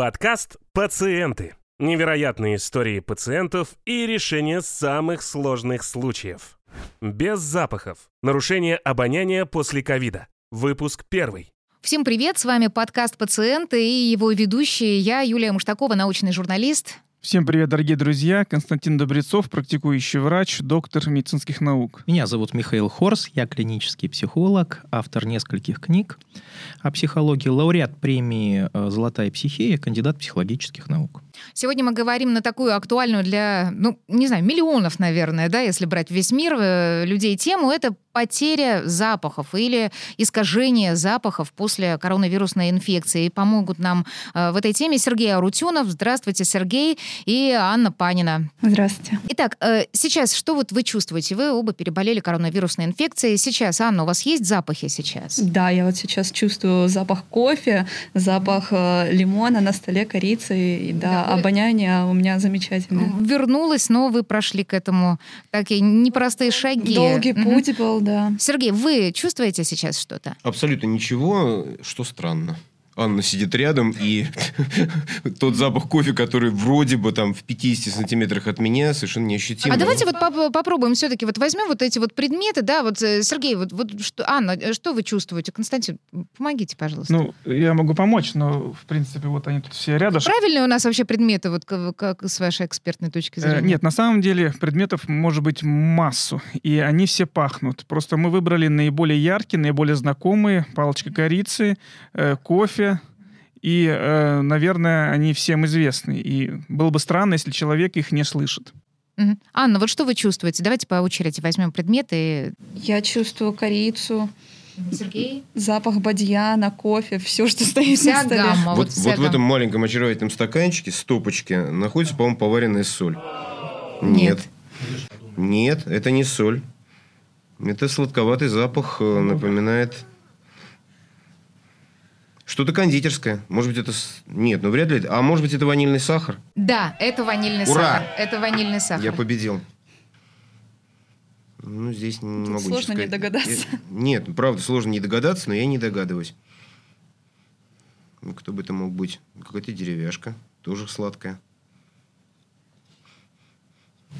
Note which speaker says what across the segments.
Speaker 1: Подкаст «Пациенты». Невероятные истории пациентов и решение самых сложных случаев. Без запахов. Нарушение обоняния после ковида. Выпуск первый.
Speaker 2: Всем привет, с вами подкаст «Пациенты» и его ведущие. Я, Юлия Муштакова, научный журналист.
Speaker 3: Всем привет, дорогие друзья. Константин Добрецов, практикующий врач, доктор медицинских наук.
Speaker 4: Меня зовут Михаил Хорс, я клинический психолог, автор нескольких книг о психологии, лауреат премии э, «Золотая психия», кандидат психологических наук.
Speaker 2: Сегодня мы говорим на такую актуальную для, ну, не знаю, миллионов, наверное, да, если брать весь мир э, людей тему, это потеря запахов или искажение запахов после коронавирусной инфекции. И помогут нам э, в этой теме Сергей Арутюнов. Здравствуйте, Сергей. И Анна Панина.
Speaker 5: Здравствуйте.
Speaker 2: Итак, э, сейчас что вот вы чувствуете? Вы оба переболели коронавирусной инфекцией. Сейчас, Анна, у вас есть запахи сейчас?
Speaker 5: Да, я вот сейчас чувствую запах кофе, запах лимона на столе, корицы. И, да, да, обоняние у меня замечательное.
Speaker 2: Вернулась, но вы прошли к этому такие непростые шаги.
Speaker 5: Долгий путь был, да.
Speaker 2: Сергей, вы чувствуете сейчас что-то?
Speaker 6: Абсолютно ничего, что странно. Анна сидит рядом, и тот запах кофе, который вроде бы там в 50 сантиметрах от меня, совершенно неощутим.
Speaker 2: А давайте вот поп- попробуем все-таки, вот возьмем вот эти вот предметы, да, вот, э, Сергей, вот, вот что, Анна, э, что вы чувствуете? Константин, помогите, пожалуйста.
Speaker 3: Ну, я могу помочь, но, в принципе, вот они тут все рядом.
Speaker 2: Правильные у нас вообще предметы, вот как, как с вашей экспертной точки
Speaker 3: Э,
Speaker 2: зрения?
Speaker 3: Нет, на самом деле предметов может быть массу, и они все пахнут. Просто мы выбрали наиболее яркие, наиболее знакомые. Палочка корицы, э, кофе, и, э, наверное, они всем известны. И было бы странно, если человек их не слышит.
Speaker 2: Мгм. Анна, вот что вы чувствуете? Давайте по очереди возьмем предметы.
Speaker 5: Я чувствую корицу,
Speaker 2: Сергей?
Speaker 5: запах бадьяна, кофе, все, что стоит
Speaker 2: Вся
Speaker 5: на столе.
Speaker 2: гамма.
Speaker 6: Вот,
Speaker 2: вся
Speaker 6: вот в
Speaker 2: гамма.
Speaker 6: этом маленьком очаровательном стаканчике, стопочке, находится, по-моему, поваренная соль.
Speaker 2: Нет.
Speaker 6: Нет, это не соль. Это сладковатый запах, э, напоминает... Что-то кондитерское. Может быть, это... Нет, ну вряд ли. это- А может быть, это ванильный сахар?
Speaker 2: Да, это ванильный
Speaker 6: Ура!
Speaker 2: сахар. Это ванильный сахар.
Speaker 6: Я победил. Ну, здесь не
Speaker 5: Тут
Speaker 6: могу ничего
Speaker 5: сложно не догадаться.
Speaker 6: Э, Нет, правда, сложно не догадаться, но я не догадываюсь. Ну, Кто бы это мог быть? Какая-то деревяшка. Тоже сладкая.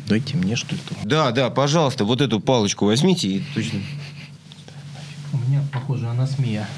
Speaker 4: Дайте мне, что ли.
Speaker 6: Да, да, пожалуйста, вот эту палочку возьмите и точно.
Speaker 4: У меня, похоже, анасмия.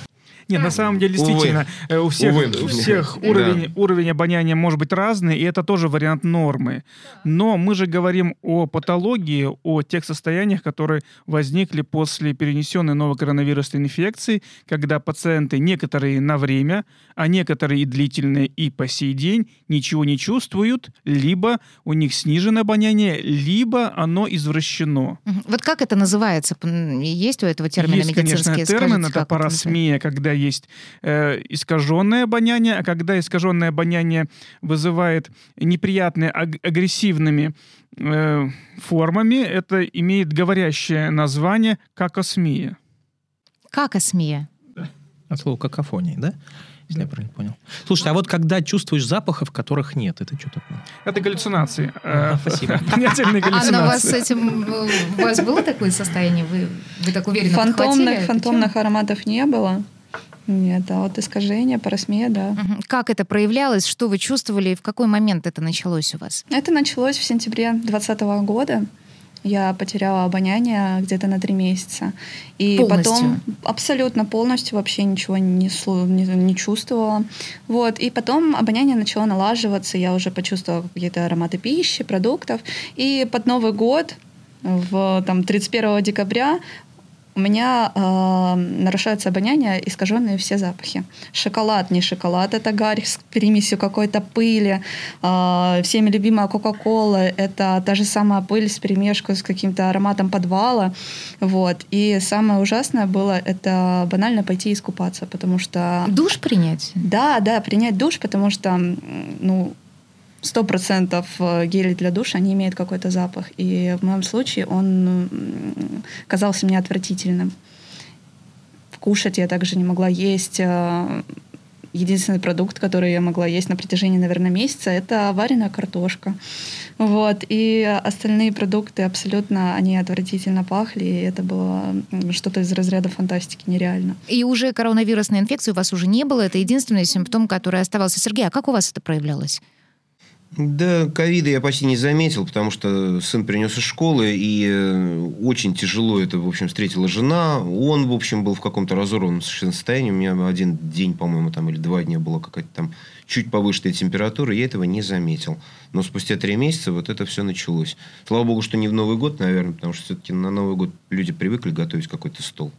Speaker 3: Нет, на самом деле,
Speaker 6: Увы.
Speaker 3: действительно, э, у всех,
Speaker 6: Увы.
Speaker 3: у всех
Speaker 6: Да.
Speaker 3: уровень, уровень обоняния может быть разный, и это тоже вариант нормы. Но мы же говорим о патологии, о тех состояниях, которые возникли после перенесенной новой коронавирусной инфекции, когда пациенты некоторые на время, а некоторые и длительные и по сей день ничего не чувствуют, либо у них снижено обоняние, либо оно извращено.
Speaker 2: Вот как это называется? Есть у этого термина
Speaker 3: Есть, конечно,
Speaker 2: медицинский?
Speaker 3: термин,
Speaker 2: Скажите,
Speaker 3: это парасмия, когда есть э, искаженное обоняние, а когда искаженное обоняние вызывает неприятные аг- агрессивными э, формами, это имеет говорящее название какосмия.
Speaker 2: Как осмия?
Speaker 4: От слова какофония, да? Если я правильно понял. Слушайте, а вот когда чувствуешь запахов, которых нет, это что такое?
Speaker 3: Это галлюцинации. Э,
Speaker 4: спасибо.
Speaker 3: Понятельные
Speaker 2: Анна, у вас с
Speaker 3: галлюцинации.
Speaker 2: этим... У вас было такое состояние? Вы, вы так уверенно
Speaker 5: Фантомных, фантомных ароматов не было. Нет, а вот искажение, парасмия, да.
Speaker 2: Как это проявлялось? Что вы чувствовали? И в какой момент это началось у вас?
Speaker 5: Это началось в сентябре 2020 года. Я потеряла обоняние где-то на три месяца. И
Speaker 2: Полностью?
Speaker 5: потом абсолютно полностью вообще ничего не, слу- не, не чувствовала. Вот. И потом обоняние начало налаживаться. Я уже почувствовала какие-то ароматы пищи, продуктов. И под Новый год, в там, 31 декабря, у меня э, нарушается обоняние, искаженные все запахи. Шоколад, не шоколад, это гарь с примесью какой-то пыли. Э, всеми любимая Кока-Кола, это та же самая пыль с перемешкой с каким-то ароматом подвала. Вот. И самое ужасное было, это банально пойти искупаться, потому что...
Speaker 2: Душ принять?
Speaker 5: Да, да, принять душ, потому что, ну, сто процентов э, гели для душа, они имеют какой-то запах. И в моем случае он казался мне отвратительным. Кушать я также не могла есть. э, единственный продукт, который я могла есть на протяжении, наверное, месяца, это вареная картошка. Вот. И остальные продукты абсолютно, они отвратительно пахли, и это было что-то из разряда фантастики нереально.
Speaker 2: И уже коронавирусной инфекции у вас уже не было, это единственный симптом, который оставался. Сергей, а как у вас это проявлялось?
Speaker 6: Да, ковида я почти не заметил, потому что сын принес из школы, и э, очень тяжело это, в общем, встретила жена. Он, в общем, был в каком-то разорванном совершенно состоянии. У меня один день, по-моему, там, или два дня была какая-то там чуть повышенная температура, я этого не заметил. Но спустя три месяца вот это все началось. Слава богу, что не в Новый год, наверное, потому что все-таки на Новый год люди привыкли готовить какой-то стол.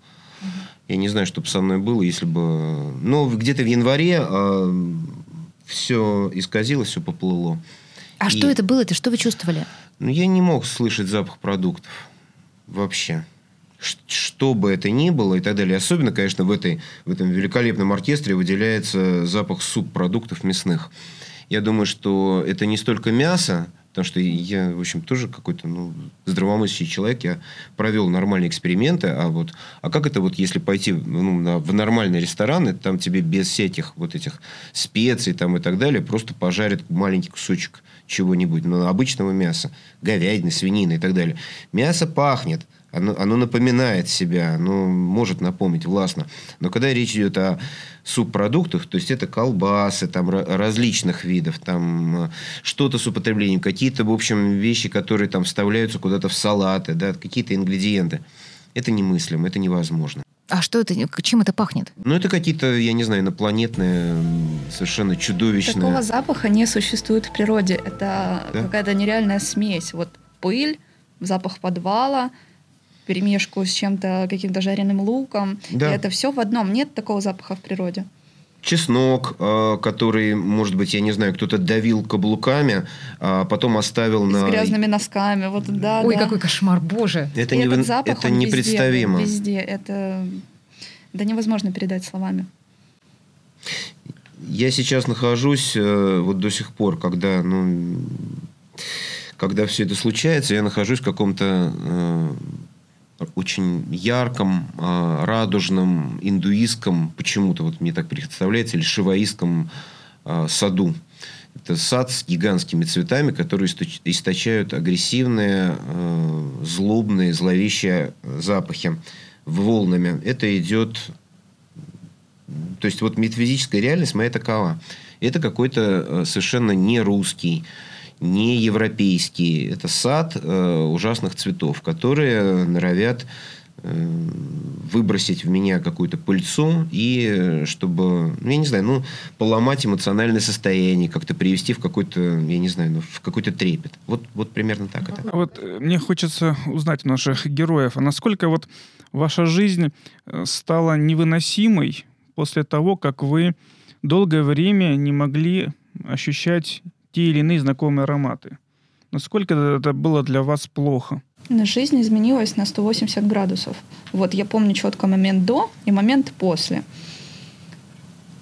Speaker 6: Я не знаю, что бы со мной было, если бы... Ну, где-то в январе а, все исказилось, все поплыло.
Speaker 2: А
Speaker 6: И-
Speaker 2: что это было? Это что вы чувствовали?
Speaker 6: Ну, я не мог слышать запах продуктов. Вообще. Ш- Что бы это ни было и так далее. Особенно, конечно, в, этой, в этом великолепном оркестре выделяется запах субпродуктов мясных. Я думаю, что это не столько мясо, потому что я, в общем, тоже какой-то ну, здравомыслящий человек. Я провел нормальные эксперименты. А вот, а как это вот, если пойти ну, на- в нормальный ресторан, и там тебе без всяких вот этих специй там и так далее просто пожарят маленький кусочек чего-нибудь, ну, обычного мяса, говядины, свинины и так далее. Мясо пахнет, оно, оно напоминает себя, оно может напомнить властно. Но когда речь идет о субпродуктах, то есть это колбасы там, ра- различных видов, там э, что-то с употреблением, какие-то, в общем, вещи, которые там вставляются куда-то в салаты, да, какие-то ингредиенты. Это немыслимо, это невозможно.
Speaker 2: А что это? Чем это пахнет?
Speaker 6: Ну, это какие-то, я не знаю, инопланетные, совершенно чудовищные...
Speaker 5: Такого запаха не существует в природе. Это
Speaker 6: Да?
Speaker 5: какая-то нереальная смесь. Вот пыль, запах подвала, перемешку с чем-то, каким-то жареным луком.
Speaker 6: Да.
Speaker 5: И это все в одном. Нет такого запаха в природе.
Speaker 6: Чеснок, э, который, может быть, я не знаю, кто-то давил каблуками, а потом оставил
Speaker 5: И
Speaker 6: на...
Speaker 5: С грязными носками. Вот, да,
Speaker 2: Ой,
Speaker 5: да.
Speaker 2: какой кошмар, боже.
Speaker 6: Это,
Speaker 5: И
Speaker 6: не,
Speaker 5: этот запах,
Speaker 6: это
Speaker 5: он везде,
Speaker 6: непредставимо.
Speaker 5: Везде. Это да невозможно передать словами.
Speaker 6: Я сейчас нахожусь э, вот до сих пор, когда, ну, когда все это случается, я нахожусь в каком-то э, очень ярком, э, радужном, индуистском, почему-то вот мне так представляется, или шиваистском э, саду. Это сад с гигантскими цветами, которые источ- источают агрессивные, э, злобные, зловещие запахи волнами. Это идет то есть вот метафизическая реальность моя такова. Это какой-то совершенно не русский, не европейский. Это сад э, ужасных цветов, которые норовят э, выбросить в меня какую-то пыльцу и э, чтобы, ну, я не знаю, ну, поломать эмоциональное состояние, как-то привести в какой-то, я не знаю, ну, в какой-то трепет. Вот, вот примерно так это.
Speaker 3: А Вот э, мне хочется узнать у наших героев, а насколько вот ваша жизнь э, стала невыносимой после того, как вы долгое время не могли ощущать те или иные знакомые ароматы? Насколько это было для вас плохо?
Speaker 5: Жизнь изменилась на 180 градусов. Вот я помню четко момент до и момент после.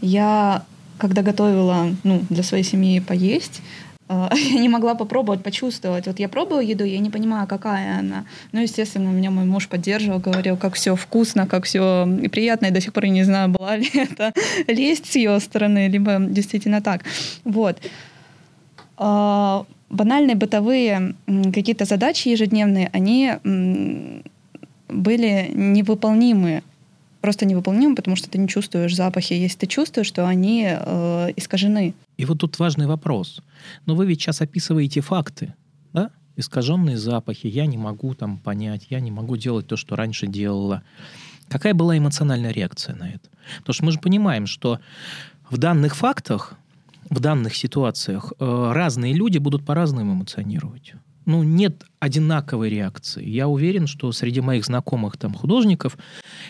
Speaker 5: Я, когда готовила ну, для своей семьи поесть, э, я не могла попробовать, почувствовать. Вот я пробую еду, я не понимаю, какая она. Ну, естественно, меня мой муж поддерживал, говорил, как все вкусно, как все приятно. Я до сих пор не знаю, была ли это лесть с ее стороны, либо действительно так. Вот. А, банальные бытовые какие-то задачи ежедневные, они были невыполнимы. Просто невыполнимы, потому что ты не чувствуешь запахи. Если ты чувствуешь, что они э, искажены.
Speaker 4: И вот тут важный вопрос. Но вы ведь сейчас описываете факты, да? Искаженные запахи, я не могу там понять, я не могу делать то, что раньше делала. Какая была эмоциональная реакция на это? Потому что мы же понимаем, что в данных фактах, в данных ситуациях э, разные люди будут по-разному эмоционировать. Ну, нет одинаковой реакции. Я уверен, что среди моих знакомых там художников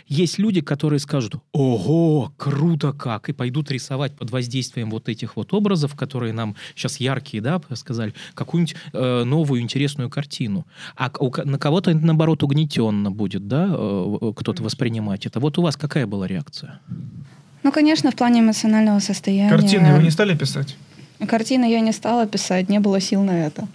Speaker 4: есть люди, которые скажут, ого, круто как, и пойдут рисовать под воздействием вот этих вот образов, которые нам сейчас яркие, да, сказали, какую-нибудь э, новую интересную картину. А у на кого-то, наоборот, угнетенно будет, да, э, э, кто-то воспринимать это. Вот у вас какая была реакция?
Speaker 5: Ну, конечно, в плане эмоционального состояния.
Speaker 3: Картины вы не стали писать?
Speaker 5: Картины я не стала писать, не было сил на это.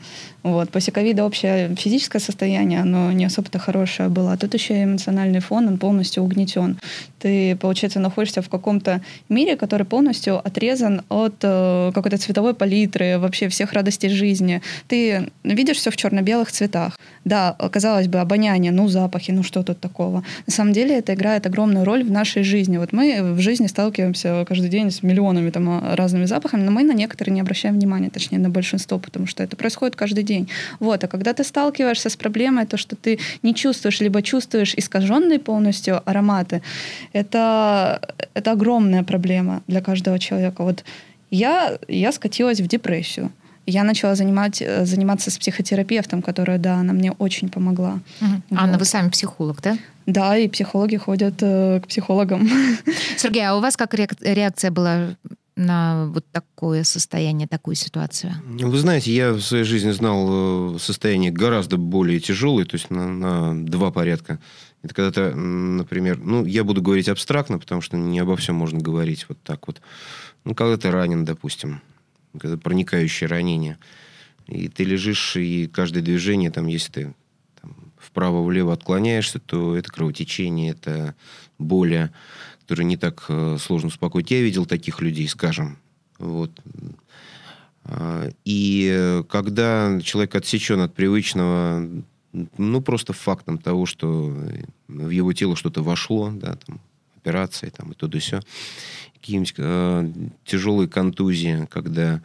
Speaker 5: Вот. После ковида общее физическое состояние, оно не особо-то хорошее было. А тут еще эмоциональный фон, он полностью угнетен. Ты, получается, находишься в каком-то мире, который полностью отрезан от э, какой-то цветовой палитры, вообще всех радостей жизни. Ты видишь все в черно-белых цветах. Да, казалось бы, обоняние, ну, запахи, ну, что тут такого. На самом деле это играет огромную роль в нашей жизни. Вот мы в жизни сталкиваемся каждый день с миллионами там, разными запахами, но мы на некоторые не обращаем внимания, точнее, на большинство, потому что это происходит каждый день день. Вот. А когда ты сталкиваешься с проблемой, то, что ты не чувствуешь, либо чувствуешь искаженные полностью ароматы, это, это огромная проблема для каждого человека. Вот я, я скатилась в депрессию. Я начала занимать, заниматься с психотерапевтом, которая, да, она мне очень помогла.
Speaker 2: Угу. Вот. Анна, вы сами психолог, да?
Speaker 5: Да, и психологи ходят э, к психологам.
Speaker 2: Сергей, а у вас как реакция была на вот такое состояние, такую ситуацию?
Speaker 6: Вы знаете, я в своей жизни знал э, состояние гораздо более тяжелое, то есть на, на два порядка. Это когда то например, ну, я буду говорить абстрактно, потому что не обо всем можно говорить вот так вот. Ну, когда ты ранен, допустим, когда проникающее ранение, и ты лежишь, и каждое движение, там, если ты вправо-влево отклоняешься, то это кровотечение, это боли, которые не так э, сложно успокоить. Я видел таких людей, скажем. Вот. А, и когда человек отсечен от привычного, ну, просто фактом того, что в его тело что-то вошло, да, там, операции, там, и то да все, какие-нибудь э, тяжелые контузии, когда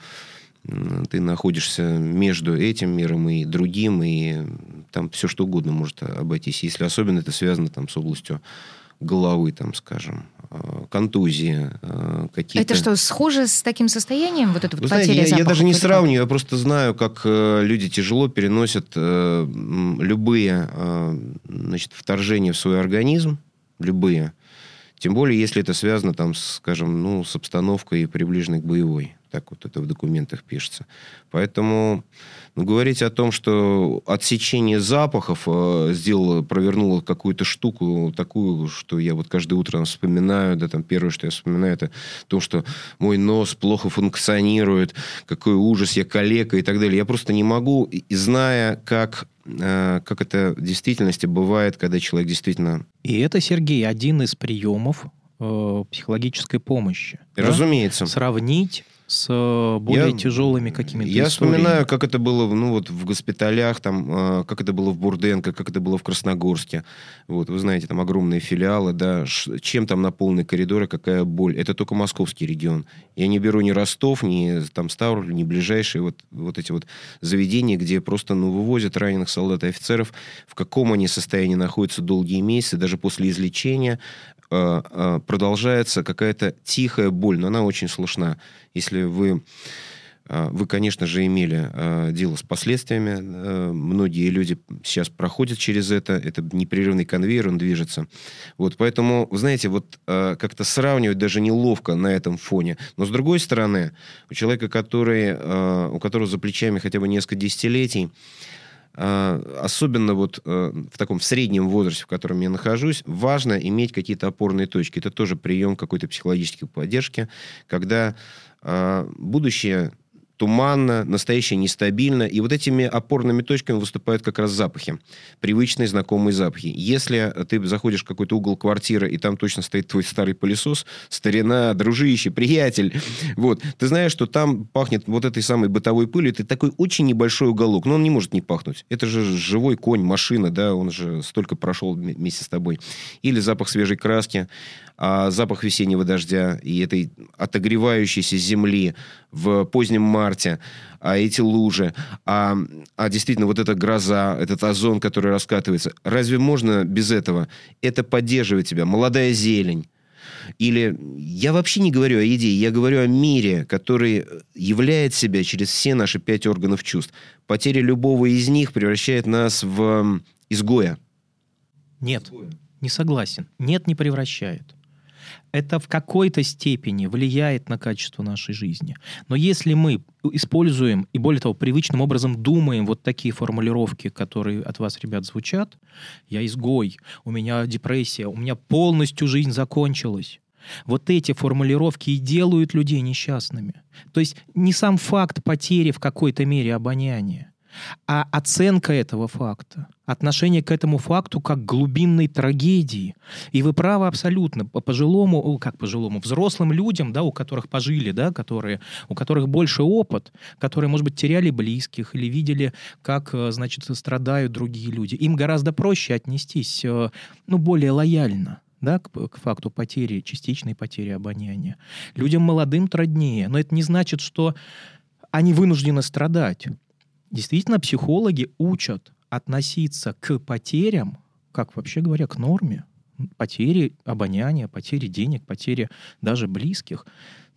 Speaker 6: ты находишься между этим миром и другим, и там все что угодно может обойтись. Если особенно это связано там, с областью головы, там, скажем, э, контузии, э, какие-то...
Speaker 2: Это что, схоже с таким состоянием, вот эта вот
Speaker 6: потеря знаете, я, я даже не сравниваю, я просто знаю, как э, люди тяжело переносят любые значит, вторжения в свой организм, любые, тем более, если это связано, там, скажем, ну, с обстановкой, приближенной к боевой. Так вот это в документах пишется. Поэтому ну, говорить о том, что отсечение запахов э, сделало, провернуло какую-то штуку такую, что я вот каждое утро вспоминаю, да, там первое, что я вспоминаю, это то, что мой нос плохо функционирует, какой ужас, я калека и так далее. Я просто не могу, зная, как э, как это в действительности бывает, когда человек действительно...
Speaker 4: И это, Сергей, один из приемов э, психологической помощи.
Speaker 6: Разумеется.
Speaker 4: Да? Сравнить с э, более я, тяжелыми какими-то
Speaker 6: Я историями. вспоминаю, как это было ну, вот, в госпиталях, там, э, как это было в Бурденко, как это было в Красногорске. Вот, вы знаете, там огромные филиалы, да, чем там наполнены коридоры, какая боль. Это только московский регион. Я не беру ни Ростов, ни там Ставрополь, ни ближайшие вот, вот эти вот заведения, где просто ну, вывозят раненых солдат и офицеров, в каком они состоянии находятся долгие месяцы, даже после излечения продолжается какая-то тихая боль, но она очень слышна. Если вы э, вы, конечно же, имели дело с последствиями. Многие люди сейчас проходят через это. Это непрерывный конвейер, он движется. Вот, поэтому, вы знаете, вот как-то сравнивать даже неловко на этом фоне. Но, с другой стороны, у человека, который, у которого за плечами хотя бы несколько десятилетий, особенно вот э, в таком среднем возрасте, в котором я нахожусь, важно иметь какие-то опорные точки. Это тоже прием какой-то психологической поддержки, когда а, будущее туманно, настоящее нестабильно. И вот этими опорными точками выступают как раз запахи. Привычные, знакомые запахи. Если ты заходишь в какой-то угол квартиры, и там точно стоит твой старый пылесос, старина, дружище, приятель, вот, ты знаешь, что там пахнет вот этой самой бытовой пылью, это такой очень небольшой уголок, но он не может не пахнуть. Это же живой конь, машина, да, он же столько прошел вместе с тобой. Или запах свежей краски а, запах весеннего дождя и этой отогревающейся земли в позднем марте, а эти лужи, а, а действительно вот эта гроза, этот озон, который раскатывается. Разве можно без этого? Это поддерживает тебя. Молодая зелень. Или я вообще не говорю о еде, я говорю о мире, который являет себя через все наши пять органов чувств. Потеря любого из них превращает нас в изгоя.
Speaker 4: Нет, не согласен. Нет, не превращает это в какой-то степени влияет на качество нашей жизни. Но если мы используем и, более того, привычным образом думаем вот такие формулировки, которые от вас, ребят, звучат, я изгой, у меня депрессия, у меня полностью жизнь закончилась, Вот эти формулировки и делают людей несчастными. То есть не сам факт потери в какой-то мере обоняния, а оценка этого факта, отношение к этому факту как к глубинной трагедии. И вы правы абсолютно. По пожилому, как пожилому, взрослым людям, да, у которых пожили, да, которые, у которых больше опыт, которые, может быть, теряли близких или видели, как, э, значит, страдают другие люди, им гораздо проще отнестись, э, ну, более лояльно да, к, к факту потери, частичной потери обоняния. Людям молодым труднее, но это не значит, что они вынуждены страдать. Действительно, психологи учат относиться к потерям, как вообще говоря, к норме. Потери обоняния, потери денег, потери даже близких.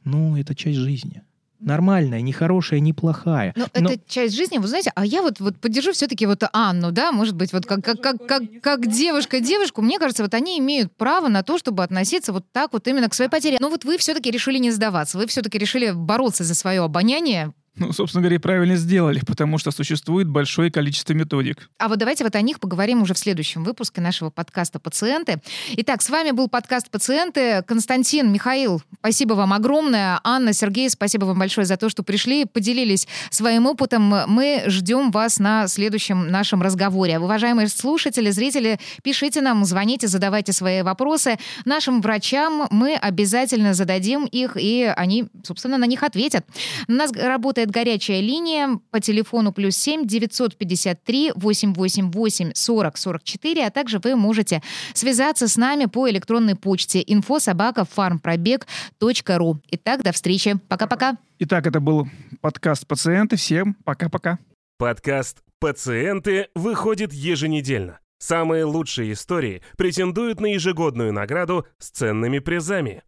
Speaker 4: Ну, это часть жизни нормальная, не хорошая, не плохая.
Speaker 2: Но, Но это часть жизни, вы знаете, а я вот, вот поддержу все-таки вот Анну, да, может быть, вот как, как, как, как, как девушка девушку, мне кажется, вот они имеют право на то, чтобы относиться вот так вот именно к своей потере. Но вот вы все-таки решили не сдаваться, вы все-таки решили бороться за свое обоняние,
Speaker 3: ну, собственно говоря, правильно сделали, потому что существует большое количество методик.
Speaker 2: А вот давайте вот о них поговорим уже в следующем выпуске нашего подкаста «Пациенты». Итак, с вами был подкаст «Пациенты». Константин, Михаил, спасибо вам огромное. Анна, Сергей, спасибо вам большое за то, что пришли, поделились своим опытом. Мы ждем вас на следующем нашем разговоре. Уважаемые слушатели, зрители, пишите нам, звоните, задавайте свои вопросы. Нашим врачам мы обязательно зададим их, и они, собственно, на них ответят. У нас работает работает горячая линия по телефону плюс 7 953 888 40 44, а также вы можете связаться с нами по электронной почте инфособака.фармпробег.ру. Итак, до встречи. Пока-пока.
Speaker 3: Итак, это был подкаст «Пациенты». Всем пока-пока.
Speaker 1: Подкаст «Пациенты» выходит еженедельно. Самые лучшие истории претендуют на ежегодную награду с ценными призами.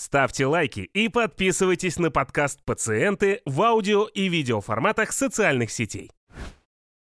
Speaker 1: Ставьте лайки и подписывайтесь на подкаст «Пациенты» в аудио и видеоформатах социальных сетей.